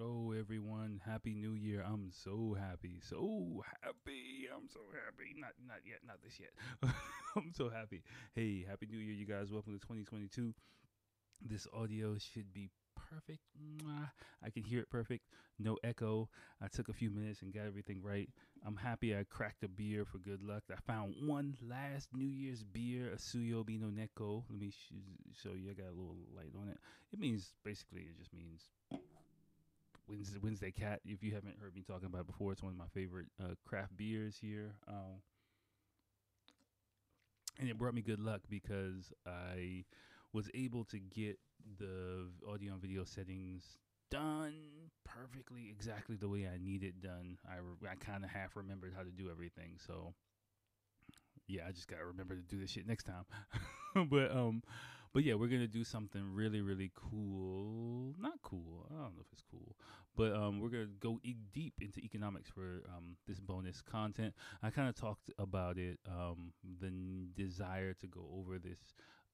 Oh, everyone, happy new year. I'm so happy. So happy. I'm so happy. Not not yet, not this yet. I'm so happy. Hey, happy new year, you guys. Welcome to 2022. This audio should be perfect. I can hear it perfect. No echo. I took a few minutes and got everything right. I'm happy I cracked a beer for good luck. I found one last New Year's beer, a Suiyoubi no Neko. Let me sh- show you. I got a little light on it. It means basically, it just means Wednesday, Wednesday Cat. If you haven't heard me talking about it before, it's one of my favorite uh, craft beers here. Um, and it brought me good luck because I was able to get the audio and video settings done perfectly, exactly the way I needed it done. I, re- I kind of half remembered how to do everything, so yeah, I just gotta remember to do this shit next time. but um, but yeah, we're gonna do something really really cool. Not cool. I don't know if it's cool, but um, we're gonna go e- deep into economics for um this bonus content. I kind of talked about it um the n- desire to go over this.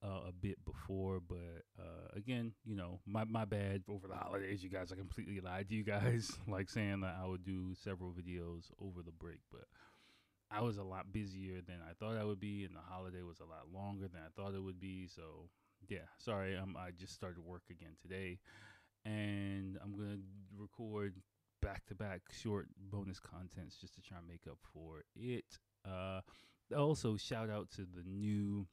Uh, a bit before, but uh, again, you know, my my bad over the holidays. You guys, I completely lied to you guys, like saying that I would do several videos over the break, but I was a lot busier than I thought I would be, and the holiday was a lot longer than I thought it would be. So, yeah, sorry. Um, I just started work again today, and I'm gonna record back to back short bonus contents just to try and make up for it. Uh, also, shout out to the new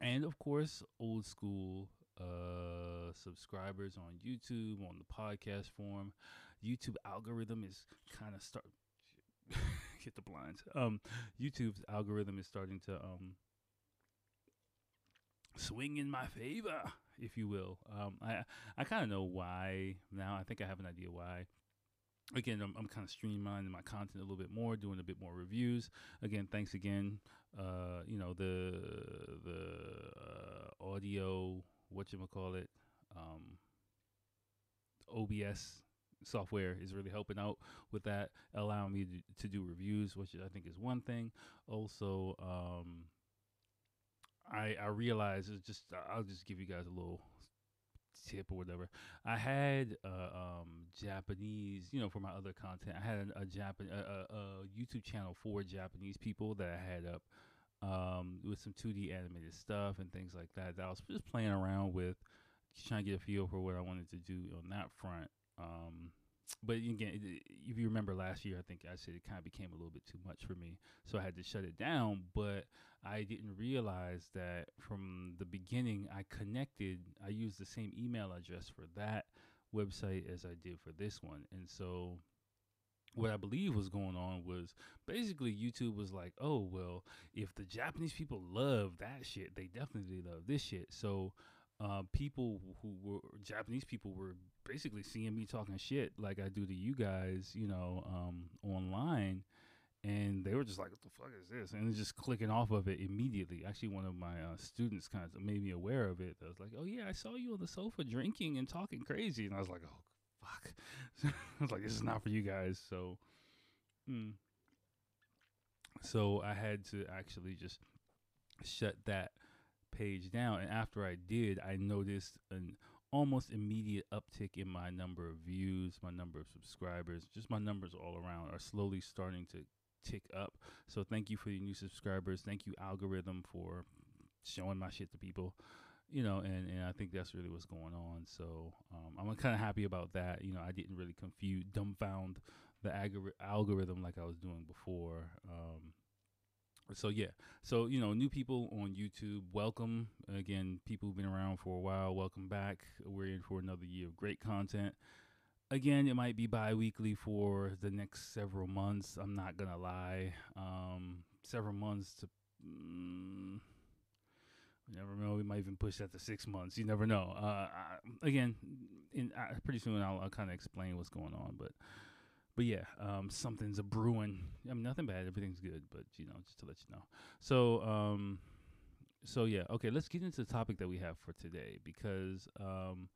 and of course old school uh subscribers on YouTube on the podcast form. YouTube algorithm is kind of start hit the blinds. Um, YouTube's algorithm is starting to um swing in my favor, if you will. Um, I I kind of know why now. I think I have an idea why. Again, I'm, I'm kind of streamlining my content a little bit more, doing a bit more reviews. Again, thanks again. Uh, you know the the uh, audio, what you call it, um, OBS software is really helping out with that, allowing me to, to do reviews, which I think is one thing. Also, um, I I realize it's just I'll just give you guys a little tip or whatever. I had uh, um Japanese, you know, for my other content. I had a, a Japan a, a, a YouTube channel for Japanese people that I had up um with some 2D animated stuff and things like that. That I was just playing around with, trying to get a feel for what I wanted to do on that front. Um, but again, if you remember last year, I think I said it kind of became a little bit too much for me, so I had to shut it down. But I didn't realize that from the beginning, I connected. I used the same email address for that website as I did for this one, and so what I believe was going on was basically YouTube was like, oh, well, if the Japanese people love that shit, they definitely love this shit. So, uh, people who were Japanese people were basically seeing me talking shit like I do to you guys, you know, um, online. And they were just like, what the fuck is this? And just clicking off of it immediately. Actually, one of my uh, students kind of made me aware of it. I was like, oh, yeah, I saw you on the sofa drinking and talking crazy. And I was like, oh, fuck. I was like, this is not for you guys. So, mm. so I had to actually just shut that page down. And after I did, I noticed an almost immediate uptick in my number of views, my number of subscribers, just my numbers all around are slowly starting to tick up. So thank you for your new subscribers. Thank you, algorithm, for showing my shit to people you know, and, and I think that's really what's going on. So um, I'm kind of happy about that. You know, I didn't really confuse, dumbfound the algorithm like I was doing before. Um, so yeah, so you know, new people on YouTube, welcome again. People who've been around for a while, welcome back. We're in for another year of great content. Again, it might be bi-weekly for the next several months. I'm not gonna lie, um, several months to. Mm, you never know. We might even push that to six months. You never know. Uh, I, again, in, pretty soon I'll, I'll kind of explain what's going on. But, but yeah, um, something's a brewing. I mean, nothing bad. Everything's good. But you know, just to let you know. So, um, so yeah. Okay, let's get into the topic that we have for today because um,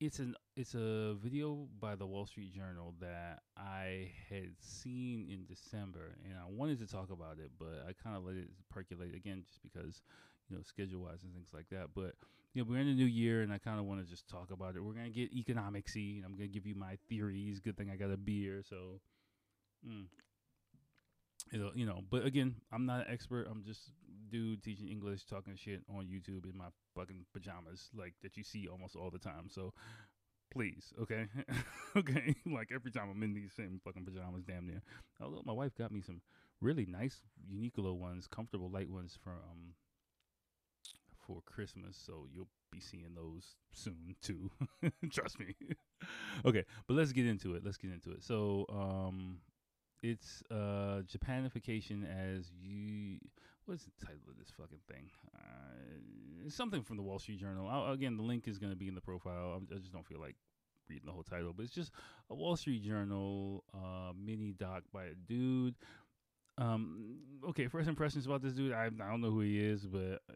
it's an it's a video by the Wall Street Journal that I had seen in December, and I wanted to talk about it, but I kind of let it percolate again, just because you know schedule wise and things like that. But you know, we're in a new year, and I kind of want to just talk about it. We're gonna get economicsy, and I'm gonna give you my theories. Good thing I got a beer, so. Mm. You know, you know, but again, I'm not an expert. I'm just dude teaching English, talking shit on YouTube in my fucking pajamas, like that you see almost all the time. So, please, okay, okay. like every time I'm in these same fucking pajamas, damn near. Although my wife got me some really nice Uniqlo ones, comfortable light ones from um for Christmas, so you'll be seeing those soon too. Trust me. okay, but let's get into it. Let's get into it. So, um, it's uh Japanification as you. What's the title of this fucking thing? Uh, something from the Wall Street Journal. I'll, again, the link is going to be in the profile. I just don't feel like reading the whole title, but it's just a Wall Street Journal uh, mini doc by a dude um, okay, first impressions about this dude. I, I don't know who he is, but uh,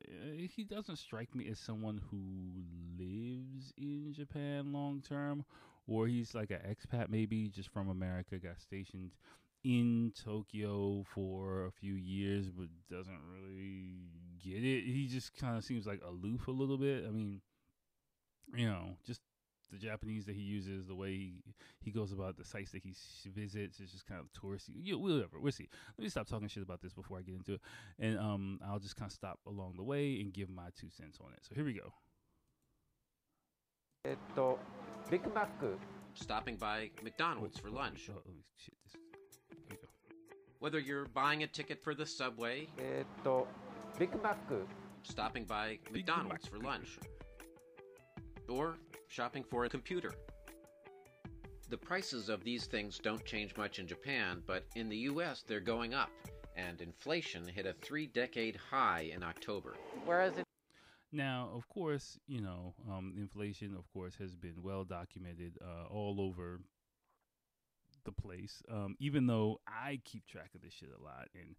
he doesn't strike me as someone who lives in Japan long term, or he's like an expat, maybe just from America, got stationed in Tokyo for a few years, but doesn't really get it. He just kind of seems like aloof a little bit. I mean, you know, just the Japanese that he uses, the way he, he goes about the sites that he visits is just kind of touristy. You, whatever, we'll see. Let me stop talking shit about this before I get into it, and um, I'll just kind of stop along the way and give my two cents on it. So here we go. Big Mac. Stopping by McDonald's for lunch. Oh, shit, this, Whether you're buying a ticket for the subway. Big Mac. Stopping by McDonald's for lunch. Or shopping for a computer. The prices of these things don't change much in Japan, but in the US they're going up, and inflation hit a three decade high in October. Whereas it now, of course, you know, um, inflation, of course, has been well documented uh, all over the place. Um, even though I keep track of this shit a lot, and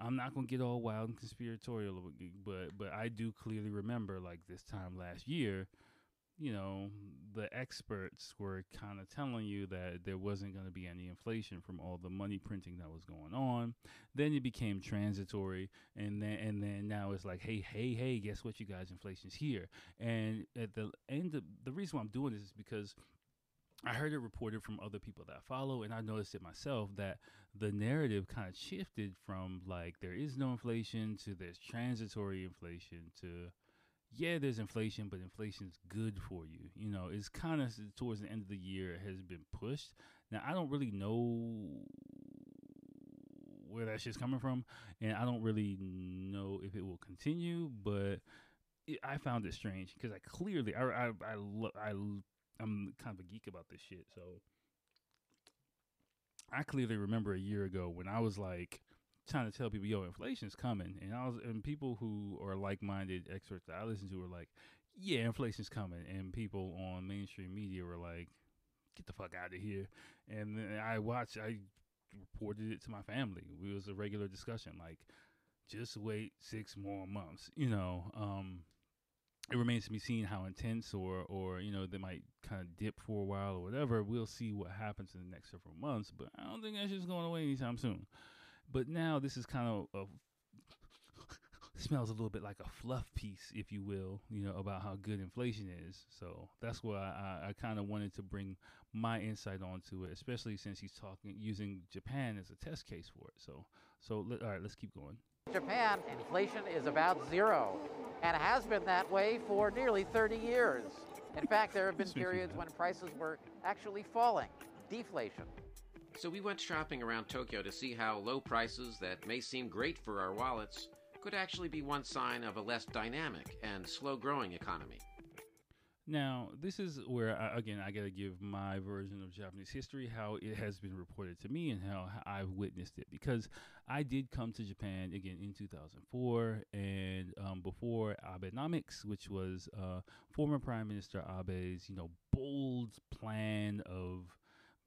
I'm not gonna get all wild and conspiratorial, but but I do clearly remember like this time last year you know, the experts were kind of telling you that there wasn't going to be any inflation from all the money printing that was going on. Then it became transitory, and then and then now it's like, hey, hey, hey, guess what, you guys, inflation's here. And at the end, of, the reason why I'm doing this is because I heard it reported from other people that I follow, and I noticed it myself that the narrative kind of shifted from like there is no inflation to there's transitory inflation to yeah, there's inflation, but inflation's good for you. You know, it's kind of towards the end of the year it has been pushed. Now, I don't really know where that shit's coming from, and I don't really know if it will continue, but it, I found it strange because I clearly, I, I, I, I, I'm kind of a geek about this shit, so I clearly remember a year ago when I was like, trying to tell people, yo, inflation's coming, and I was, and people who are like-minded experts that I listen to were like, yeah, inflation's coming, and people on mainstream media were like, get the fuck out of here, and then I watched, I reported it to my family. It was a regular discussion, like, just wait six more months, you know. Um, it remains to be seen how intense or or you know they might kind of dip for a while or whatever. We'll see what happens in the next several months, but I don't think that's just going away anytime soon. But now this is kind of a smells a little bit like a fluff piece, if you will, you know, about how good inflation is. So that's why I, I kind of wanted to bring my insight onto it, especially since he's talking using Japan as a test case for it. So, so all right, let's keep going. Japan, inflation is about zero, and has been that way for nearly 30 years. In fact, there have been periods when prices were actually falling, deflation. So we went shopping around Tokyo to see how low prices that may seem great for our wallets could actually be one sign of a less dynamic and slow growing economy. Now, this is where, I, again, I got to give my version of Japanese history, how it has been reported to me and how I've witnessed it. Because I did come to Japan again in 2004, and um, before Abenomics, which was uh, former Prime Minister Abe's, you know, bold plan of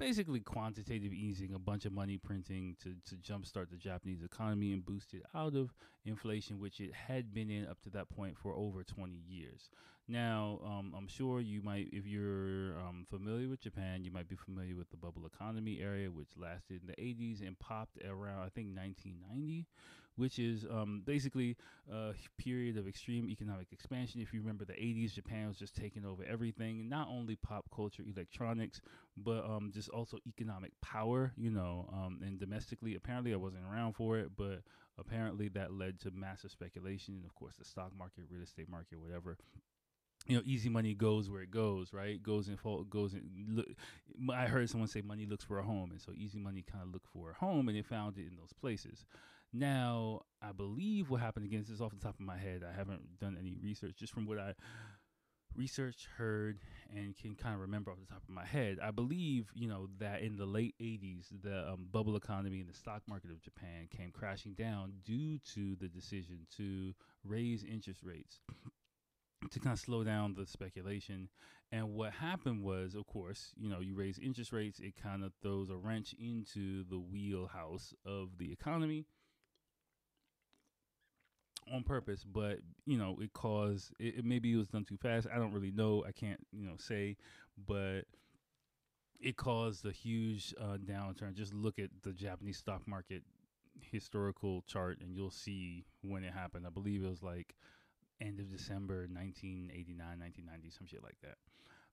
basically quantitative easing, a bunch of money printing to, to jumpstart the Japanese economy and boost it out of inflation, which it had been in up to that point for over 20 years. Now, um, I'm sure you might, if you're um, familiar with Japan, you might be familiar with the bubble economy area, which lasted in the 80s and popped around, I think, 1990 which is um, basically a period of extreme economic expansion. If you remember the 80s, Japan was just taking over everything, not only pop culture, electronics, but um, just also economic power, you know, um, and domestically. Apparently, I wasn't around for it, but apparently that led to massive speculation. And of course, the stock market, real estate market, whatever you know, easy money goes where it goes, right? Goes in fault, goes in. Look, I heard someone say money looks for a home, and so easy money kind of looked for a home, and they found it in those places. Now, I believe what happened again, this is off the top of my head. I haven't done any research, just from what I researched, heard, and can kind of remember off the top of my head. I believe, you know, that in the late 80s, the um, bubble economy and the stock market of Japan came crashing down due to the decision to raise interest rates to kind of slow down the speculation. And what happened was, of course, you know, you raise interest rates, it kind of throws a wrench into the wheelhouse of the economy on purpose, but you know, it caused it, it, maybe it was done too fast. I don't really know. I can't, you know, say, but it caused a huge uh, downturn. Just look at the Japanese stock market historical chart and you'll see when it happened. I believe it was like end of December 1989, 1990, some shit like that.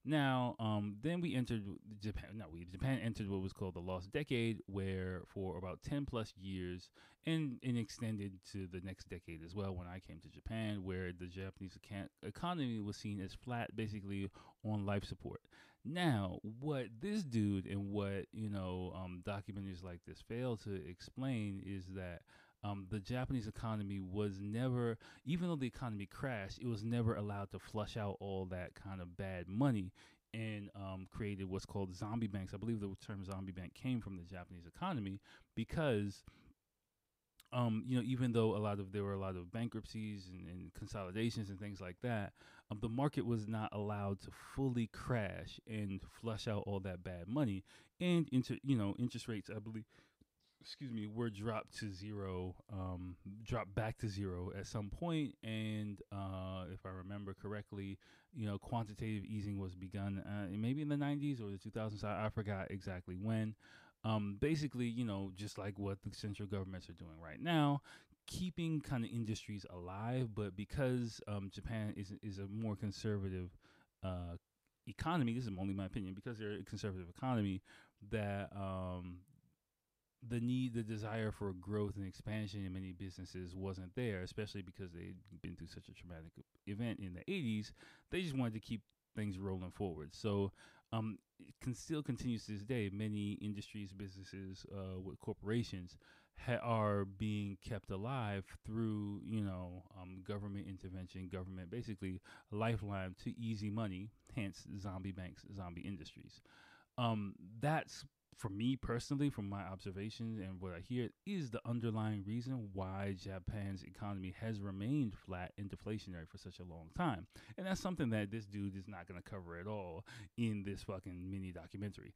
Now, um, then we entered Japan. No, we Japan entered what was called the Lost Decade, where for about ten plus years, and and extended to the next decade as well. When I came to Japan, where the Japanese economy was seen as flat, basically on life support. Now, what this dude and what you know um, documentaries like this fail to explain is that um, the Japanese economy was never, even though the economy crashed, it was never allowed to flush out all that kind of bad money and um, created what's called zombie banks. I believe the term zombie bank came from the Japanese economy because. Um, you know, even though a lot of there were a lot of bankruptcies and, and consolidations and things like that, um, the market was not allowed to fully crash and flush out all that bad money. And into you know interest rates, I believe excuse me, we were dropped to zero, um, dropped back to zero at some point, and uh, if I remember correctly, you know, quantitative easing was begun uh, maybe in the 90s or the 2000s. I, I forgot exactly when. Um, basically, you know, just like what the central governments are doing right now, keeping kind of industries alive, but because um, Japan is is a more conservative uh, economy, this is only my opinion, because they're a conservative economy, that um, the need, the desire for growth and expansion in many businesses wasn't there, especially because they'd been through such a traumatic event in the 80s. They just wanted to keep things rolling forward. So um, it can still continues to this day. Many industries, businesses, uh, with corporations ha- are being kept alive through, you know, um, government intervention, government basically a lifeline to easy money, hence zombie banks, zombie industries. Um, that's for me personally, from my observations and what I hear, is the underlying reason why Japan's economy has remained flat and deflationary for such a long time. And that's something that this dude is not going to cover at all in this fucking mini documentary.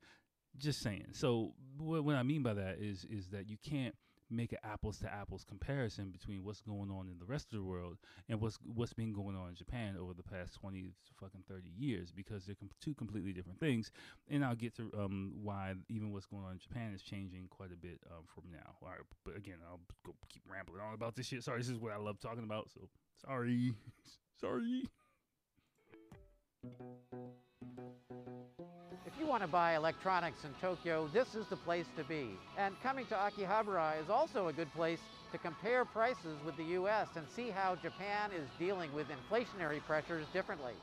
Just saying. So what, what I mean by that is is that you can't make an apples to apples comparison between what's going on in the rest of the world and what's what's been going on in Japan over the past 20 fucking 30 years because they're com- two completely different things. And I'll get to um, why even what's going on in Japan is changing quite a bit um, from now. All right but again I'll go keep rambling on about this shit. Sorry this is what I love talking about so sorry. Sorry if you want to buy electronics in Tokyo, this is the place to be. And coming to Akihabara is also a good place to compare prices with the U.S. and see how Japan is dealing with inflationary pressures differently.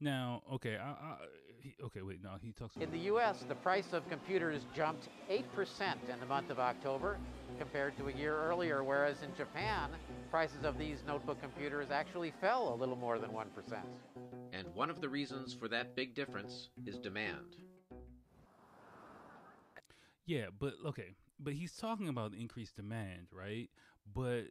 Now, okay, I, I, he, okay, wait, no, he talks. In the U.S., the price of computers jumped 8% in the month of October compared to a year earlier, whereas in Japan, prices of these notebook computers actually fell a little more than 1%. And one of the reasons for that big difference is demand. Yeah, but okay, but he's talking about increased demand, right? But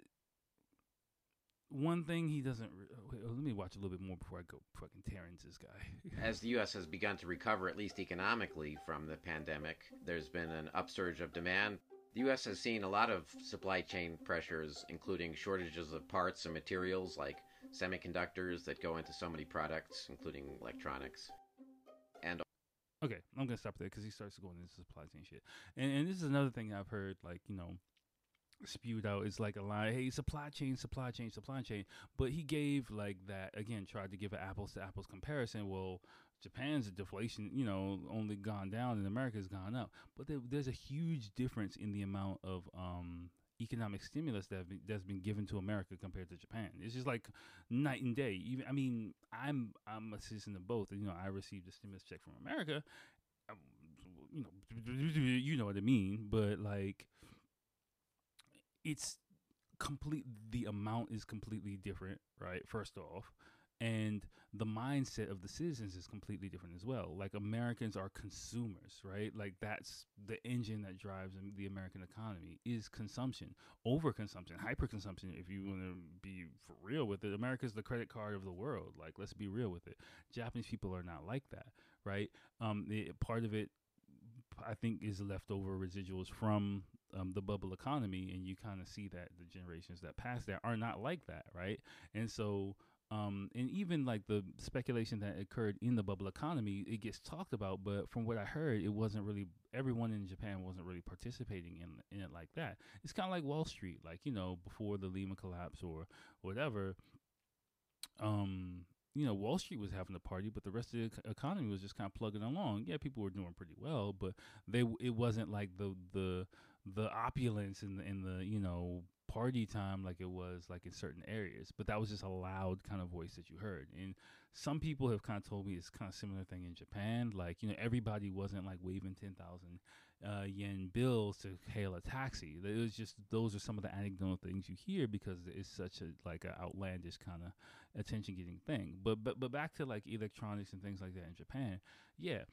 one thing he doesn't. Oh, wait, oh, let me watch a little bit more before I go fucking tear into this guy. As the U.S. has begun to recover, at least economically, from the pandemic, there's been an upsurge of demand. The U.S. has seen a lot of supply chain pressures, including shortages of parts and materials like semiconductors that go into so many products, including electronics. And okay, I'm gonna stop there because he starts going into supply chain shit. And and this is another thing I've heard, like you know, spewed out is like a lie hey supply chain supply chain supply chain but he gave like that again tried to give an apples to apples comparison well japan's deflation you know only gone down and america's gone up but there, there's a huge difference in the amount of um economic stimulus that been, that's been given to America compared to Japan. It's just like night and day. Even I mean, I'm I'm a citizen of both. You know, I received a stimulus check from America. Um, you know, you know what I mean. But like, it's complete the amount is completely different right first off and the mindset of the citizens is completely different as well. Like americans are consumers right? Like that's the engine that drives the american economy is consumption overconsumption hyperconsumption if you want to be for real with it. America's the credit card of the world. Like let's be real with it. Japanese people are not like that right? Um part of it I think is leftover residuals from um, the bubble economy, and you kind of see that the generations that pass that are not like that, right? And so, um, and even like the speculation that occurred in the bubble economy, it gets talked about, but from what I heard, it wasn't really everyone in Japan wasn't really participating in in it like that. It's kind of like Wall Street, like you know before the Lehman collapse or whatever. Um, you know, Wall Street was having a party, but the rest of the economy was just kind of plugging along. Yeah, people were doing pretty well, but they it wasn't like the the the opulence and the, in the you know party time like it was like in certain areas. But that was just a loud kind of voice that you heard. And some people have kind of told me it's kind of similar thing in japan. Like you know everybody wasn't like waving 10,000 uh, yen bills to hail a taxi. It was just those are some of the anecdotal things you hear because it's such a like an outlandish kind of attention getting thing. But but but back to like electronics and things like that in japan. Yeah.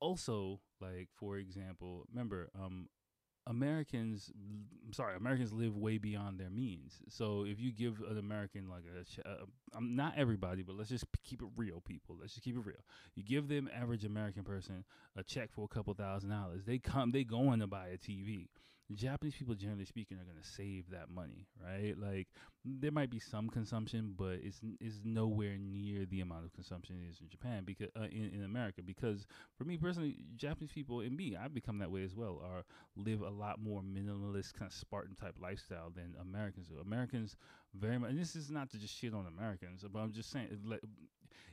Also like for example remember um Americans, sorry, Americans live way beyond their means. So if you give an American like a, I'm um, not everybody, but let's just keep it real, people. Let's just keep it real. You give them average American person a check for a couple thousand dollars, they come, they going to buy a TV. Japanese people, generally speaking, are going to save that money, right? Like there might be some consumption, but it's is nowhere near the amount of consumption it is in Japan because uh, in in America. Because for me personally, Japanese people and me, I've become that way as well. Are live a lot more minimalist, kind of Spartan type lifestyle than Americans do. Americans very much, and this is not to just shit on Americans, but I'm just saying, like,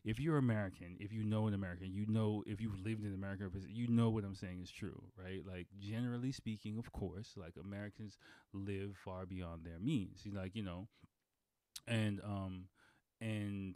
if you're American, if you know an American, you know if you've lived in America, you know what I'm saying is true, right? Like generally speaking, of course, like Americans live far beyond their means. Like you know, and um, and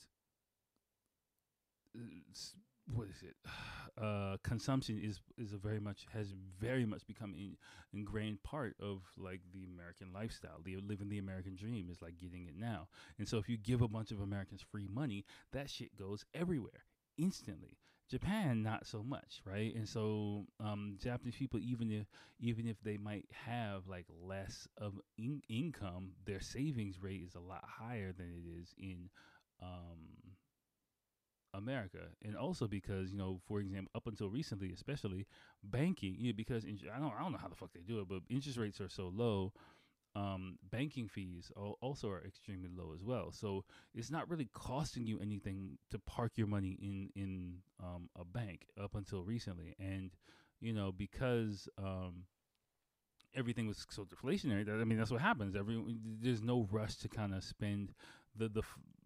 what is it? Uh, consumption is is a very much has very much become in, ingrained part of like the American lifestyle. The living the American dream is like getting it now. And so if you give a bunch of Americans free money, that shit goes everywhere instantly. Japan, not so much, right? And so um, Japanese people, even if even if they might have like less of in- income, their savings rate is a lot higher than it is in um, America, and also because you know, for example, up until recently, especially banking, you know, because in, I don't I don't know how the fuck they do it, but interest rates are so low. Um, banking fees also are extremely low as well. So it's not really costing you anything to park your money in in um, a bank up until recently, and you know because um, everything was so deflationary. That, I mean, that's what happens. Every there's no rush to kind of spend the the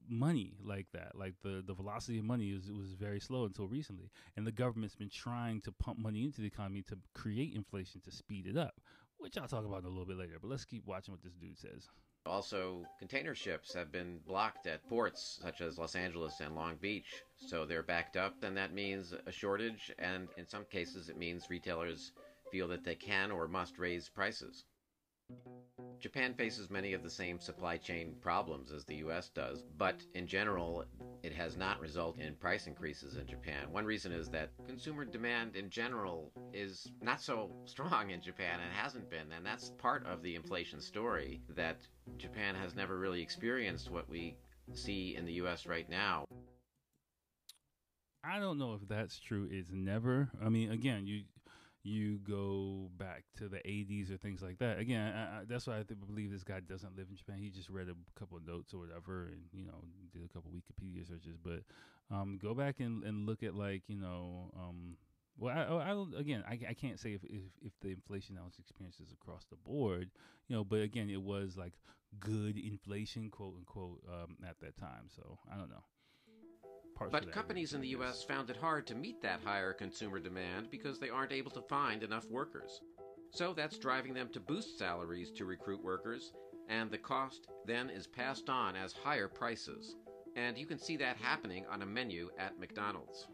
money like that. Like the the velocity of money is was very slow until recently, and the government's been trying to pump money into the economy to create inflation to speed it up, which I'll talk about a little bit later. But let's keep watching what this dude says. Also, container ships have been blocked at ports such as Los Angeles and Long Beach, so they're backed up, and that means a shortage, and in some cases, it means retailers feel that they can or must raise prices. Japan faces many of the same supply chain problems as the US does, but in general, it has not resulted in price increases in Japan. One reason is that consumer demand in general is not so strong in Japan and hasn't been, and that's part of the inflation story that Japan has never really experienced what we see in the US right now. I don't know if that's true. It's never. I mean, again, you you go back to the 80s or things like that. Again, I, I, that's why I believe this guy doesn't live in Japan. He just read a couple of notes or whatever, and you know, did a couple Wikipedia searches. But um, go back and, and look at like you know, um, well, I, I, again, I, I can't say if, if if the inflation that was experienced is across the board, you know, but again, it was like good inflation, quote unquote, um, at that time. So I don't know but companies in the U.S. found it hard to meet that higher consumer demand because they aren't able to find enough workers. So that's driving them to boost salaries to recruit workers, and the cost then is passed on as higher prices. And you can see that happening on a menu at McDonald's.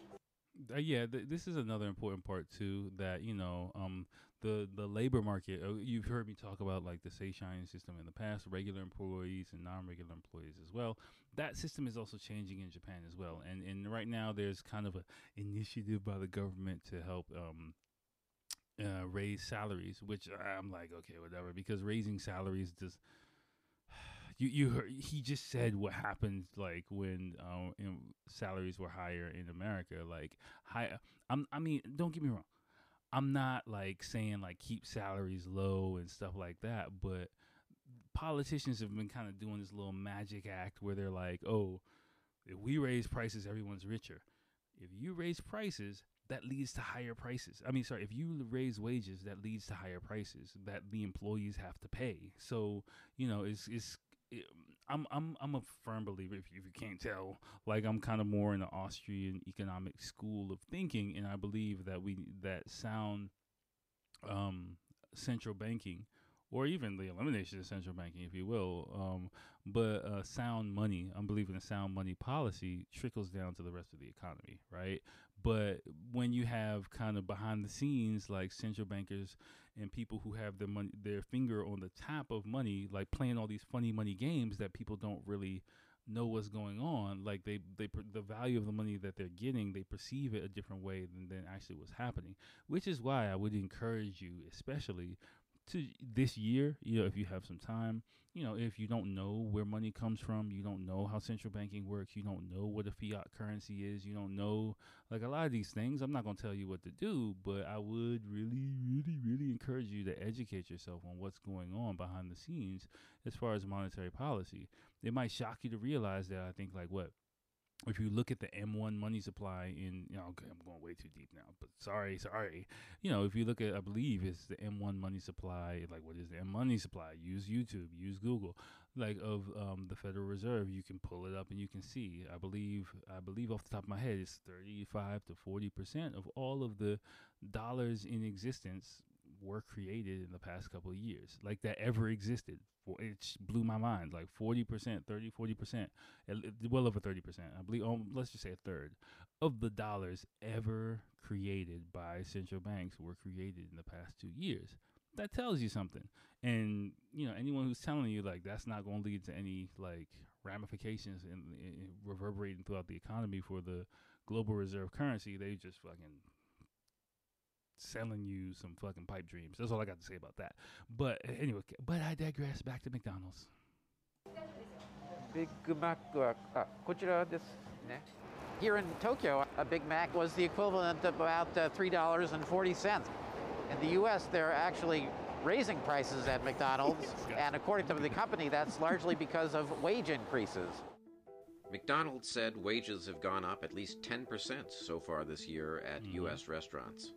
Uh, yeah, th- this is another important part too. That you know, um, the the labor market. Uh, you've heard me talk about like the seishain system in the past, regular employees and non-regular employees as well. That system is also changing in Japan as well. And and right now there's kind of a initiative by the government to help um, uh, raise salaries, which I'm like, okay, whatever, because raising salaries just You you heard, he just said what happened like when um, salaries were higher in America, like high. I'm, I mean, don't get me wrong I'm not like saying like keep salaries low and stuff like that, but politicians have been kind of doing this little magic act where they're like, "Oh, if we raise prices, everyone's richer. If you raise prices, that leads to higher prices. I mean, sorry, if you raise wages, that leads to higher prices that the employees have to pay. So, you know, it's it's I'm I'm I'm a firm believer. If you, if you can't tell, like I'm kind of more in the Austrian economic school of thinking, and I believe that we that sound um, central banking, or even the elimination of central banking, if you will, um, but uh, sound money. I'm believing a sound money policy trickles down to the rest of the economy, right? But when you have kind of behind the scenes like central bankers and people who have their money, their finger on the top of money, like playing all these funny money games that people don't really know what's going on. Like they, they, the value of the money that they're getting, they perceive it a different way than, than actually what's happening. Which is why I would encourage you, especially to this year, you know, if you have some time, you know, if you don't know where money comes from, you don't know how central banking works, you don't know what a fiat currency is, you don't know like a lot of these things. I'm not going to tell you what to do, but I would really, really, really encourage you to educate yourself on what's going on behind the scenes as far as monetary policy. It might shock you to realize that I think like what if you look at the M1 money supply in, you know, okay, I'm going way too deep now, but sorry, sorry. You know, if you look at, I believe it's the M1 money supply, like what is the M money supply? Use YouTube, use Google, like of um, the Federal Reserve. You can pull it up and you can see. I believe, I believe off the top of my head, it's 35 to 40 percent of all of the dollars in existence were created in the past couple of years, like that ever existed. It blew my mind. Like 40%, 30, 40%, well over 30%. I believe, um, let's just say a third of the dollars ever created by central banks were created in the past two years. That tells you something. And, you know, anyone who's telling you like that's not going to lead to any like ramifications and reverberating throughout the economy for the global reserve currency, they just fucking selling you some fucking pipe dreams. That's all I got to say about that. But anyway, but I digress. Back to McDonald's. Big Mac はあこちらですね。Here in Tokyo, a Big Mac was the equivalent of about uh, $3.40. In the U.S., they're actually raising prices at McDonald's, and according to the company, that's largely because of wage increases. McDonald's said wages have gone up at least 10% so far this year at mm. U.S. restaurants.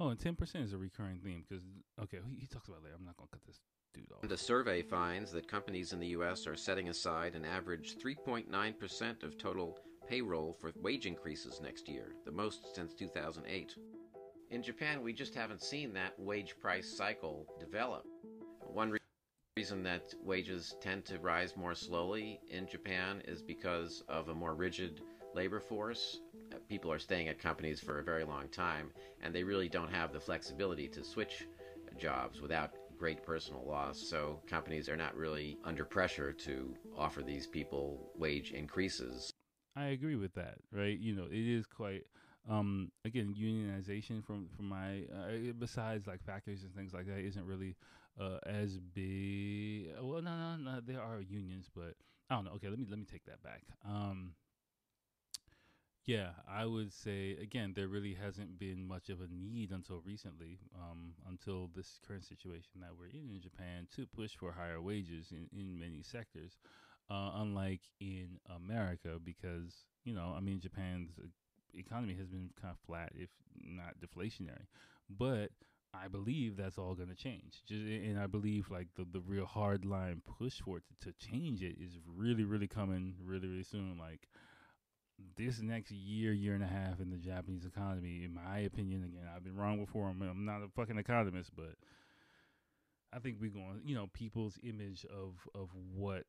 Oh, and ten percent is a recurring theme because okay, he, talks about later. I'm not gonna cut this dude off. The survey finds that companies in the U.S. are setting aside an average 3.9 percent of total payroll for wage increases next year, the most since 2008. In Japan, we just haven't seen that wage price cycle develop. One re- reason that wages tend to rise more slowly in Japan is because of a more rigid labor force people are staying at companies for a very long time, and they really don't have the flexibility to switch jobs without great personal loss. So companies are not really under pressure to offer these people wage increases. I agree with that, right? You know, it is quite um again unionization from from my uh, besides like factories and things like that isn't really uh as big well no no no there are unions but i don't know okay let me let me take that back um Yeah, I would say again there really hasn't been much of a need until recently, um, until this current situation that we're in in Japan to push for higher wages in, in many sectors, uh, unlike in America because you know I mean Japan's economy has been kind of flat, if not deflationary, but I believe that's all going to change. Just, and I believe like the, the real hard line push for it to, to change it is really, really coming really, really soon. Like this next year, year and a half in the Japanese economy, in my opinion, again, I've been wrong before. I'm, I'm not a fucking economist, but I think we're going, you know, people's image of, of what,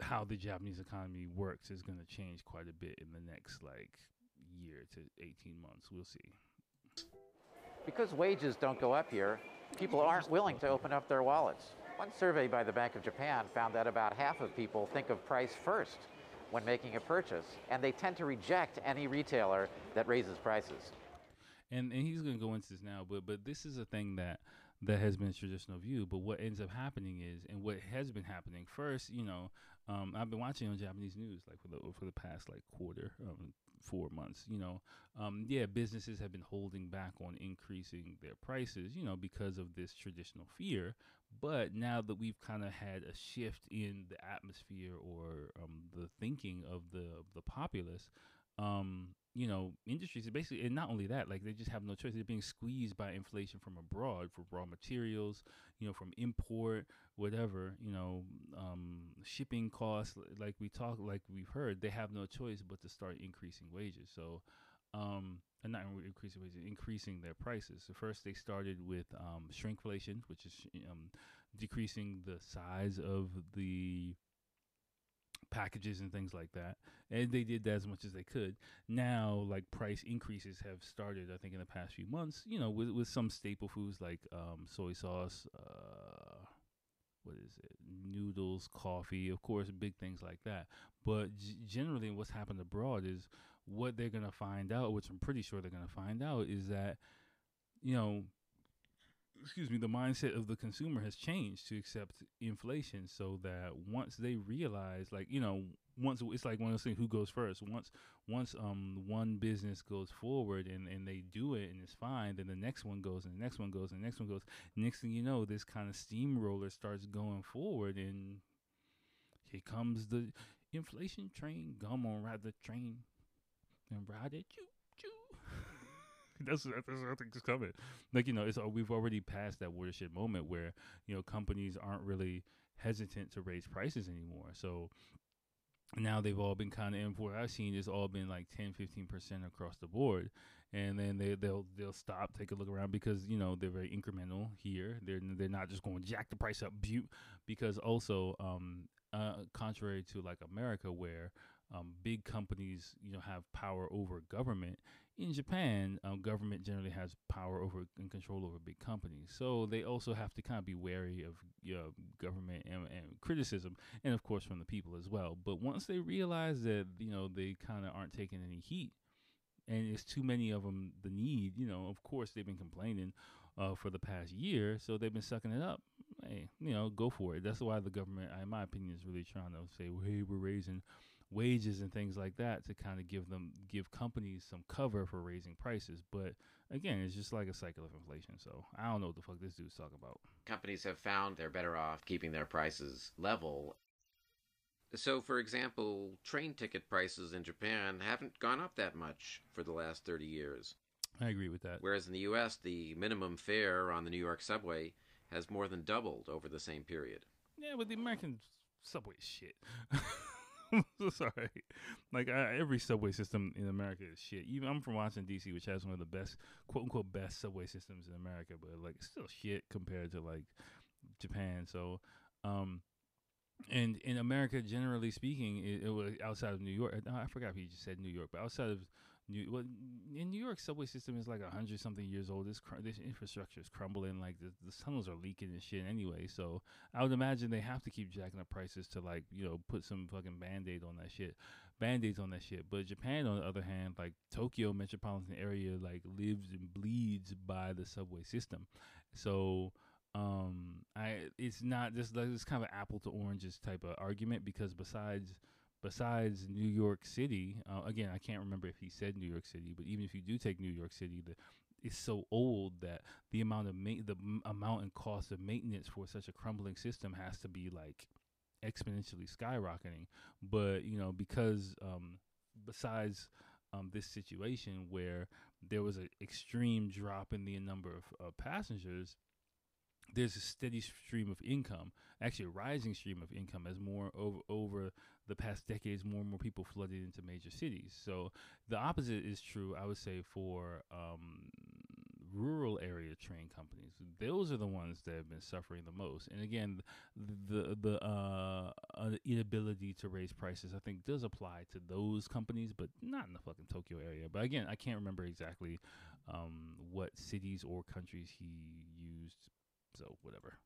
how the Japanese economy works is going to change quite a bit in the next like year to 18 months. We'll see. Because wages don't go up here, people aren't willing to open up their wallets. One survey by the Bank of Japan found that about half of people think of price first when making a purchase, and they tend to reject any retailer that raises prices. And and he's going to go into this now, but but this is a thing that that has been a traditional view. But what ends up happening is, and what has been happening first, you know, um, I've been watching on Japanese news like for the for the past like quarter, um, four months. You know, um, yeah, businesses have been holding back on increasing their prices, you know, because of this traditional fear. But now that we've kind of had a shift in the atmosphere or um, the thinking of the the populace, um, you know, industries basically, and not only that, like they just have no choice. They're being squeezed by inflation from abroad for raw materials, you know, from import, whatever, you know, um, shipping costs. Like we talk, like we've heard, they have no choice but to start increasing wages. So, um, and not increasing wages, increasing their prices. So first they started with um, shrinkflation, which is um, decreasing the size of the packages and things like that. And they did that as much as they could. Now, like price increases have started, I think, in the past few months, you know, with, with some staple foods like um, soy sauce, uh, what is it, noodles, coffee, of course, big things like that. But g- generally, what's happened abroad is what they're going to find out, which I'm pretty sure they're going to find out, is that, you know, excuse me, the mindset of the consumer has changed to accept inflation so that once they realize like, you know, once it's like one of those things who goes first. Once once um one business goes forward and, and they do it and it's fine, then the next one goes and the next one goes and the next one goes. Next thing you know, this kind of steamroller starts going forward and here comes the inflation train. Come on, ride the train and ride it. Choo. that's that's what I think is coming. Like you know, it's uh, we've already passed that watershed moment where you know companies aren't really hesitant to raise prices anymore. So now they've all been kind of and what I've seen it's all been like 10 15 percent across the board and then they they'll they'll stop take a look around because you know they're very incremental here they're they're not just going to jack the price up but, because also um uh contrary to like America where um, big companies, you know, have power over government. In Japan, um, government generally has power over and control over big companies, so they also have to kind of be wary of you know, government and, and, criticism, and of course from the people as well. But once they realize that you know they kind of aren't taking any heat, and it's too many of them the need, you know, of course they've been complaining uh, for the past year, so they've been sucking it up. Hey, you know, go for it. That's why the government, in my opinion, is really trying to say, well, hey, we're raising wages and things like that to kind of give them give companies some cover for raising prices. But again, it's just like a cycle of inflation. So I don't know what the fuck this dude's talking about. Companies have found they're better off keeping their prices level. So, for example, train ticket prices in Japan haven't gone up that much for the last 30 years. I agree with that. Whereas in the U.S., the minimum fare on the New York subway has more than doubled over the same period. Yeah, but the American subway is shit. sorry. Like I, every subway system in America is shit. Even I'm from Washington D.C., which has one of the best, quote unquote, best subway systems in America, but like it's still shit compared to like Japan. So, um, and in America, generally speaking, it, it was outside of New York. I forgot if you just said New York, but outside of New, well, in New York, subway system is like a hundred something years old. This cr- this infrastructure is crumbling. Like the, the tunnels are leaking and shit anyway. So I would imagine they have to keep jacking up prices to like you know put some fucking band aid on that shit, band aids on that shit. But Japan, on the other hand, like Tokyo metropolitan area, like lives and bleeds by the subway system. So um, I it's not just like it's kind of an apple to oranges type of argument because besides besides New York City, uh, again, I can't remember if he said New York City, but even if you do take New York City, the it's so old that the amount of ma- the amount and cost of maintenance for such a crumbling system has to be like exponentially skyrocketing. But you know, because um, besides um, this situation where there was an extreme drop in the number of uh, passengers, there's a steady stream of income, actually a rising stream of income as more over over the past decades, more and more people flooded into major cities. So the opposite is true, I would say, for um, rural area train companies. Those are the ones that have been suffering the most. And again, the the uh, inability to raise prices, I think, does apply to those companies, but not in the fucking Tokyo area. But again, I can't remember exactly um, what cities or countries he used. So whatever.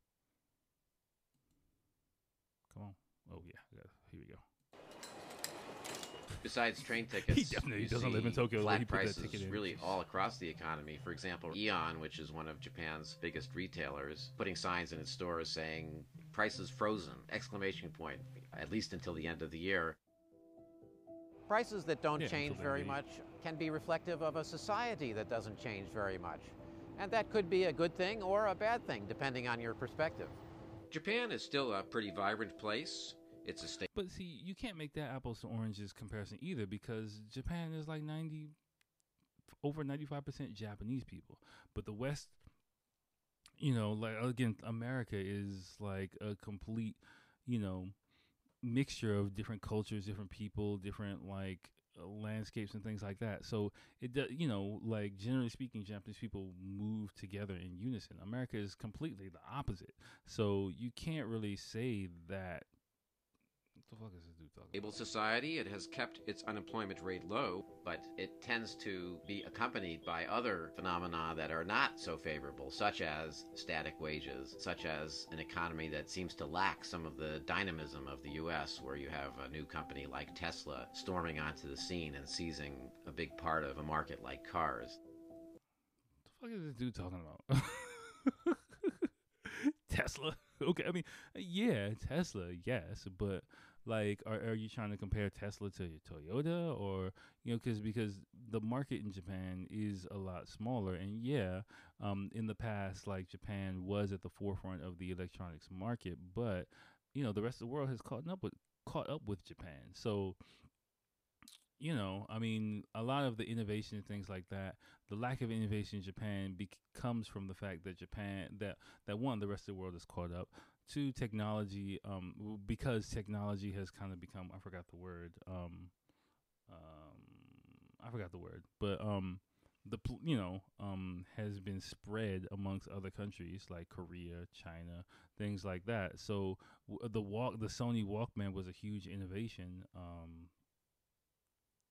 Come on. Oh yeah, here we go. Besides train tickets, he definitely doesn't live in Tokyo. Flat he prices really all across the economy. For example, Aeon, which is one of Japan's biggest retailers, putting signs in its stores saying "prices frozen!" exclamation point. At least until the end of the year. Prices that don't yeah, change very much can be reflective of a society that doesn't change very much. And that could be a good thing or a bad thing, depending on your perspective. Japan is still a pretty vibrant place. It's a state. But see, you can't make that apples to oranges comparison either because Japan is like 90 over 95% Japanese people. But the West you know, like again, America is like a complete, you know, mixture of different cultures, different people, different like uh, landscapes and things like that. So it does, you know, like generally speaking, Japanese people move together in unison. America is completely the opposite. So you can't really say that the fuck is this dude talking? Stable society. It has kept its unemployment rate low, but it tends to be accompanied by other phenomena that are not so favorable, such as static wages, such as an economy that seems to lack some of the dynamism of the U.S., where you have a new company like Tesla storming onto the scene and seizing a big part of a market like cars. What the fuck is this dude talking about? Tesla. Okay, I mean, yeah, Tesla, yes, but like are, are you trying to compare tesla to toyota or you know because because the market in japan is a lot smaller. And yeah um in the past like japan was at the forefront of the electronics market but you know the rest of the world has caught up with caught up with japan. So you know, I mean, a lot of the innovation and things like that, the lack of innovation in Japan be- comes from the fact that Japan, that that one, the rest of the world is caught up to technology um, because technology has kind of become I forgot the word um, um, I forgot the word but um, the you know um, has been spread amongst other countries like Korea, China, things like that. So the walk the Sony Walkman was a huge innovation um,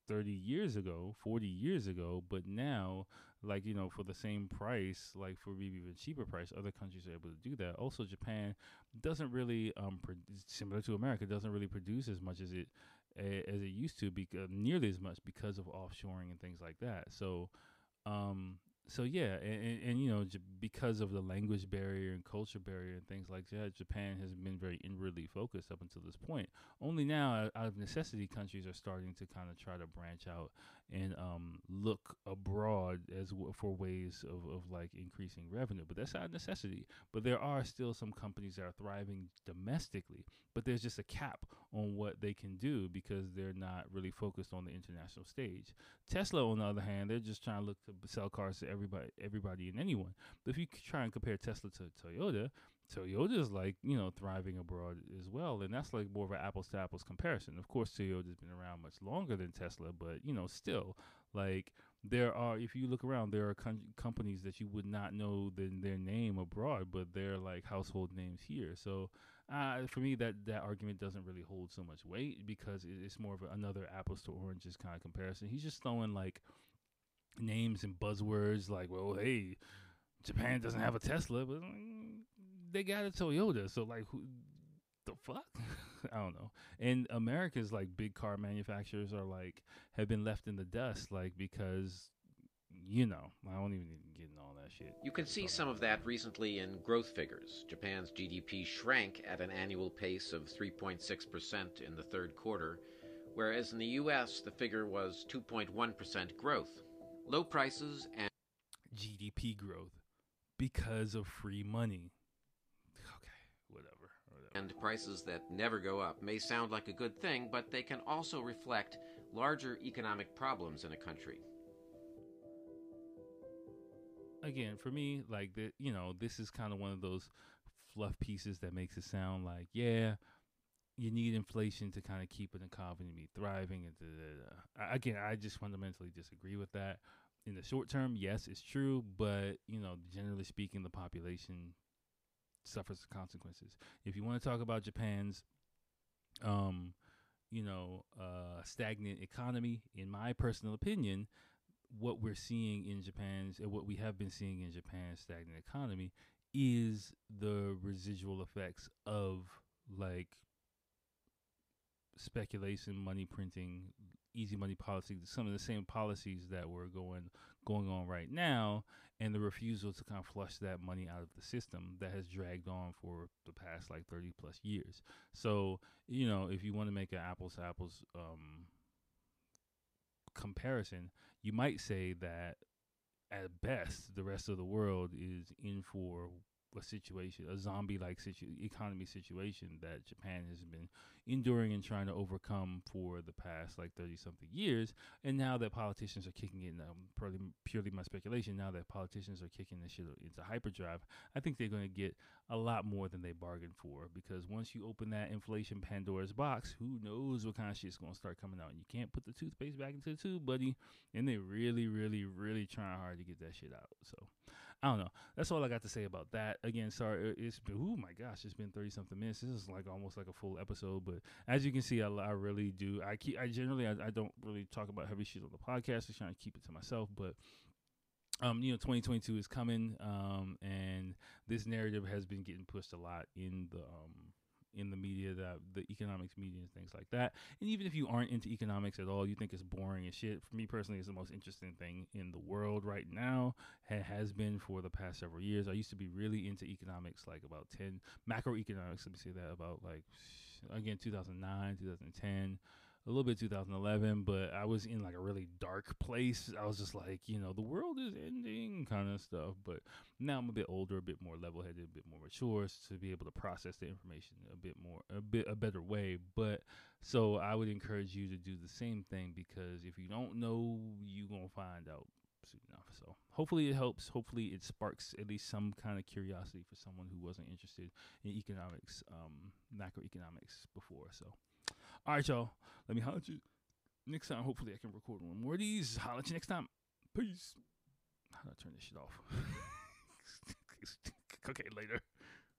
30 years ago, 40 years ago, but now like you know for the same price like for maybe even cheaper price other countries are able to do that also japan doesn't really um pro- similar to america doesn't really produce as much as it as it used to because nearly as much because of offshoring and things like that so um so yeah, and, and, you know, j- because of the language barrier and culture barrier and things like that, Japan has been very inwardly focused up until this point. Only now, out of necessity, countries are starting to kind of try to branch out and um, look abroad as w- for ways of, of like increasing revenue. But that's out of necessity. But there are still some companies that are thriving domestically, but there's just a cap on what they can do because they're not really focused on the international stage. Tesla, on the other hand, they're just trying to look to sell cars to everybody, everybody and anyone. But if you try and compare Tesla to Toyota, Toyota is like you know thriving abroad as well, and that's like more of an apples to apples comparison. Of course, Toyota's been around much longer than Tesla, but you know still like there are if you look around there are com- companies that you would not know the, their name abroad but they're like household names here so uh, for me that that argument doesn't really hold so much weight because it's more of another apples to oranges kind of comparison he's just throwing like names and buzzwords like well hey japan doesn't have a tesla but they got a toyota so like who the fuck I don't know. And America's like big car manufacturers are like have been left in the dust, like because you know, I don't even get in all that shit. You can see some of that recently in growth figures. Japan's GDP shrank at an annual pace of 3.6% in the third quarter, whereas in the US the figure was 2.1% growth. Low prices and GDP growth because of free money. And prices that never go up may sound like a good thing, but they can also reflect larger economic problems in a country. Again, for me, like the, you know, this is kind of one of those fluff pieces that makes it sound like, yeah, you need inflation to kind of keep an economy thriving. And da, da, da. again, I just fundamentally disagree with that. In the short term, yes, it's true, but you know, generally speaking, the population suffers the consequences. If you want to talk about Japan's, um, you know, uh, stagnant economy, in my personal opinion, what we're seeing in Japan's and what we have been seeing in Japan's stagnant economy is the residual effects of like speculation, money printing, easy money policy, some of the same policies that were going going on right now, and the refusal to kind of flush that money out of the system that has dragged on for the past like thirty plus years. So you know, if you want to make an apples to apples um, comparison, you might say that at best the rest of the world is in for a situation, a zombie-like situ- economy situation that Japan has been enduring and trying to overcome for the past like thirty something years. And now that politicians are kicking in, um, purely, purely my speculation, now that politicians are kicking this shit into hyperdrive, I think they're going to get a lot more than they bargained for. Because once you open that inflation Pandora's box, who knows what kind of shit's going to start coming out? And you can't put the toothpaste back into the tube, buddy. And they're really, really, really trying hard to get that shit out. So. I don't know. That's all I got to say about that. Again, sorry, it's oh my gosh, it's been 30 something minutes. This is like almost like a full episode, but as you can see, I, I really do. I keep, I generally, I, I don't really talk about heavy shit on the podcast. I'm trying to keep it to myself, but um, you know, 2022 is coming, um, and this narrative has been getting pushed a lot in the um in the media, that the economics media and things like that. And even if you aren't into economics at all, you think it's boring as shit. For me personally, it's the most interesting thing in the world right now. It has been for the past several years. I used to be really into economics, like about ten macroeconomics. Let me say that about like again 2009, 2010 a little bit 2011, but I was in like a really dark place. I was just like, you know, the world is ending kind of stuff. But now I'm a bit older, a bit more level headed, a bit more mature to be able to process the information a bit more, a bit, a better way. But so I would encourage you to do the same thing because if you don't know, you're going to find out soon enough. So hopefully it helps. Hopefully it sparks at least some kind of curiosity for someone who wasn't interested in economics, um, macroeconomics before. So. All right, y'all. Let me holler at you next time. Hopefully, I can record one more of these. Holler at you next time. Peace. How do I turn this shit off? okay, later.